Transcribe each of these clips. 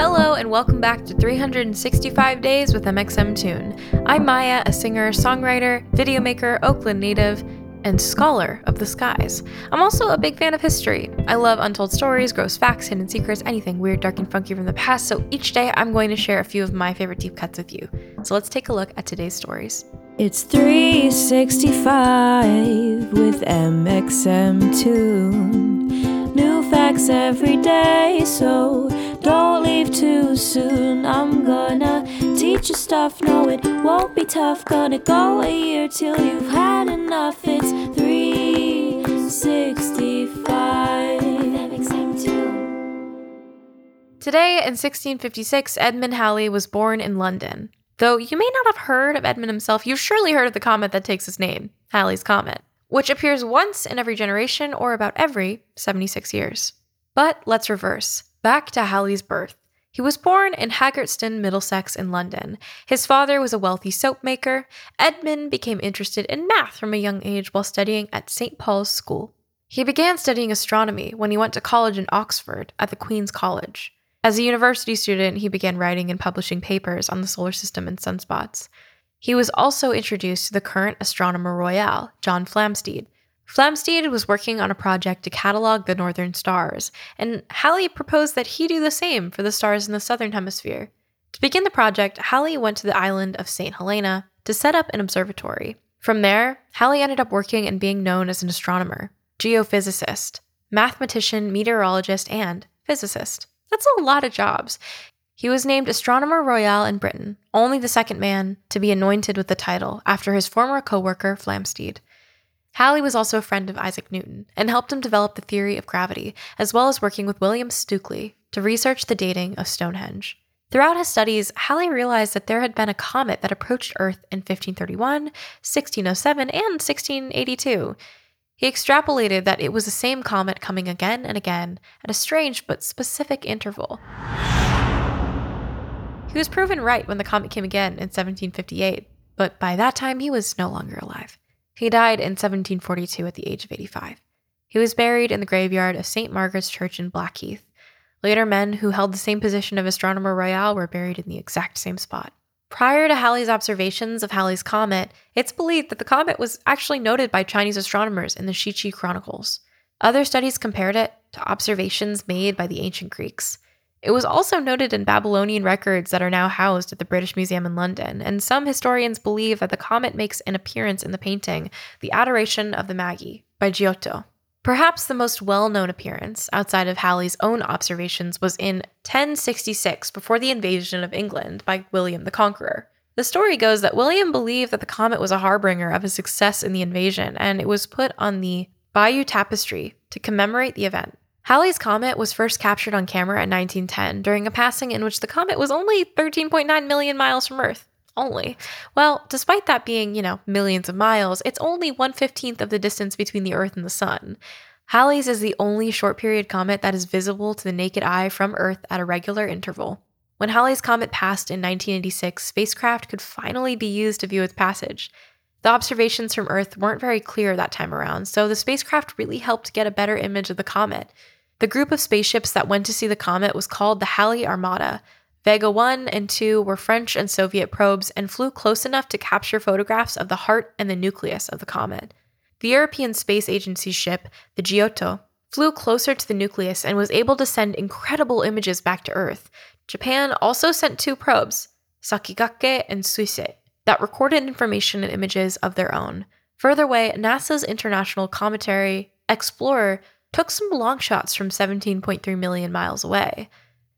Hello, and welcome back to 365 Days with mxmtoon. I'm Maya, a singer, songwriter, video maker, Oakland native, and scholar of the skies. I'm also a big fan of history. I love untold stories, gross facts, hidden secrets, anything weird, dark, and funky from the past, so each day I'm going to share a few of my favorite deep cuts with you. So let's take a look at today's stories. It's 365 with mxmtoon. New facts every day, so don't leave too soon. I'm gonna teach you stuff, no, it won't be tough. Gonna go a year till you've had enough. It's 365. Today, in 1656, Edmund Halley was born in London. Though you may not have heard of Edmund himself, you've surely heard of the comet that takes his name, Halley's Comet, which appears once in every generation or about every 76 years. But let's reverse. Back to Halley's birth. He was born in Haggerston, Middlesex, in London. His father was a wealthy soap maker. Edmund became interested in math from a young age while studying at St. Paul's School. He began studying astronomy when he went to college in Oxford at the Queen's College. As a university student, he began writing and publishing papers on the solar system and sunspots. He was also introduced to the current astronomer royal, John Flamsteed. Flamsteed was working on a project to catalog the northern stars, and Halley proposed that he do the same for the stars in the southern hemisphere. To begin the project, Halley went to the island of St. Helena to set up an observatory. From there, Halley ended up working and being known as an astronomer, geophysicist, mathematician, meteorologist, and physicist. That's a lot of jobs. He was named Astronomer Royal in Britain, only the second man to be anointed with the title after his former co worker, Flamsteed. Halley was also a friend of Isaac Newton and helped him develop the theory of gravity, as well as working with William Stukeley to research the dating of Stonehenge. Throughout his studies, Halley realized that there had been a comet that approached Earth in 1531, 1607, and 1682. He extrapolated that it was the same comet coming again and again at a strange but specific interval. He was proven right when the comet came again in 1758, but by that time he was no longer alive. He died in 1742 at the age of 85. He was buried in the graveyard of St. Margaret's Church in Blackheath. Later, men who held the same position of Astronomer Royal were buried in the exact same spot. Prior to Halley's observations of Halley's Comet, it's believed that the comet was actually noted by Chinese astronomers in the Shiqi Chronicles. Other studies compared it to observations made by the ancient Greeks. It was also noted in Babylonian records that are now housed at the British Museum in London, and some historians believe that the comet makes an appearance in the painting The Adoration of the Magi by Giotto. Perhaps the most well known appearance, outside of Halley's own observations, was in 1066 before the invasion of England by William the Conqueror. The story goes that William believed that the comet was a harbinger of his success in the invasion, and it was put on the Bayeux Tapestry to commemorate the event. Halley's comet was first captured on camera in 1910 during a passing in which the comet was only 13.9 million miles from Earth. Only. Well, despite that being, you know, millions of miles, it's only 115th of the distance between the Earth and the Sun. Halley's is the only short period comet that is visible to the naked eye from Earth at a regular interval. When Halley's comet passed in 1986, spacecraft could finally be used to view its passage. The observations from Earth weren't very clear that time around, so the spacecraft really helped get a better image of the comet. The group of spaceships that went to see the comet was called the Halley Armada. Vega 1 and 2 were French and Soviet probes and flew close enough to capture photographs of the heart and the nucleus of the comet. The European Space Agency ship, the Giotto, flew closer to the nucleus and was able to send incredible images back to Earth. Japan also sent two probes, Sakigake and Suisei, that recorded information and images of their own. Further away, NASA's International Cometary Explorer took some long shots from 17.3 million miles away.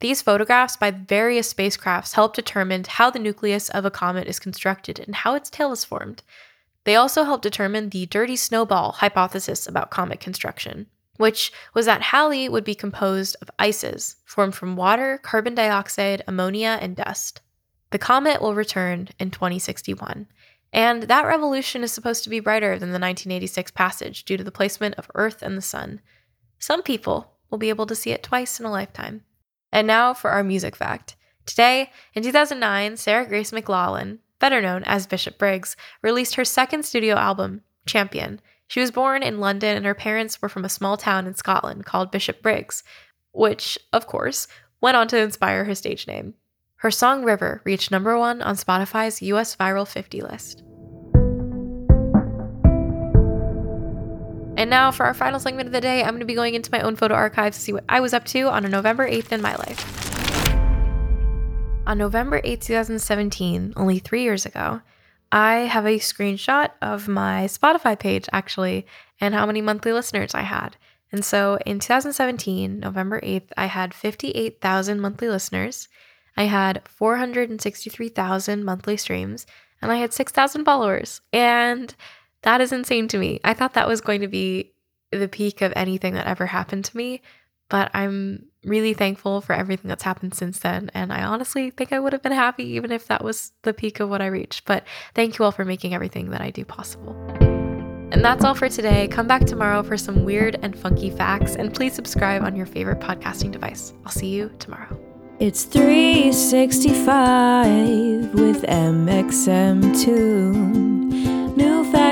These photographs by various spacecrafts helped determine how the nucleus of a comet is constructed and how its tail is formed. They also helped determine the dirty snowball hypothesis about comet construction. which was that Halley would be composed of ices formed from water, carbon dioxide, ammonia, and dust. The comet will return in 2061, and that revolution is supposed to be brighter than the 1986 passage due to the placement of Earth and the Sun. Some people will be able to see it twice in a lifetime. And now for our music fact. Today, in 2009, Sarah Grace McLaughlin, better known as Bishop Briggs, released her second studio album, Champion. She was born in London and her parents were from a small town in Scotland called Bishopbriggs, which, of course, went on to inspire her stage name. Her song River reached number one on Spotify's US Viral 50 list. And now, for our final segment of the day, I'm going to be going into my own photo archives to see what I was up to on a November 8th in my life. On November 8th, 2017, only three years ago, I have a screenshot of my Spotify page actually and how many monthly listeners I had. And so in 2017, November 8th, I had 58,000 monthly listeners. I had 463,000 monthly streams and I had 6,000 followers. And that is insane to me. I thought that was going to be the peak of anything that ever happened to me, but I'm really thankful for everything that's happened since then. And I honestly think I would have been happy even if that was the peak of what I reached. But thank you all for making everything that I do possible. And that's all for today. Come back tomorrow for some weird and funky facts, and please subscribe on your favorite podcasting device. I'll see you tomorrow. It's 365 with mxmtoon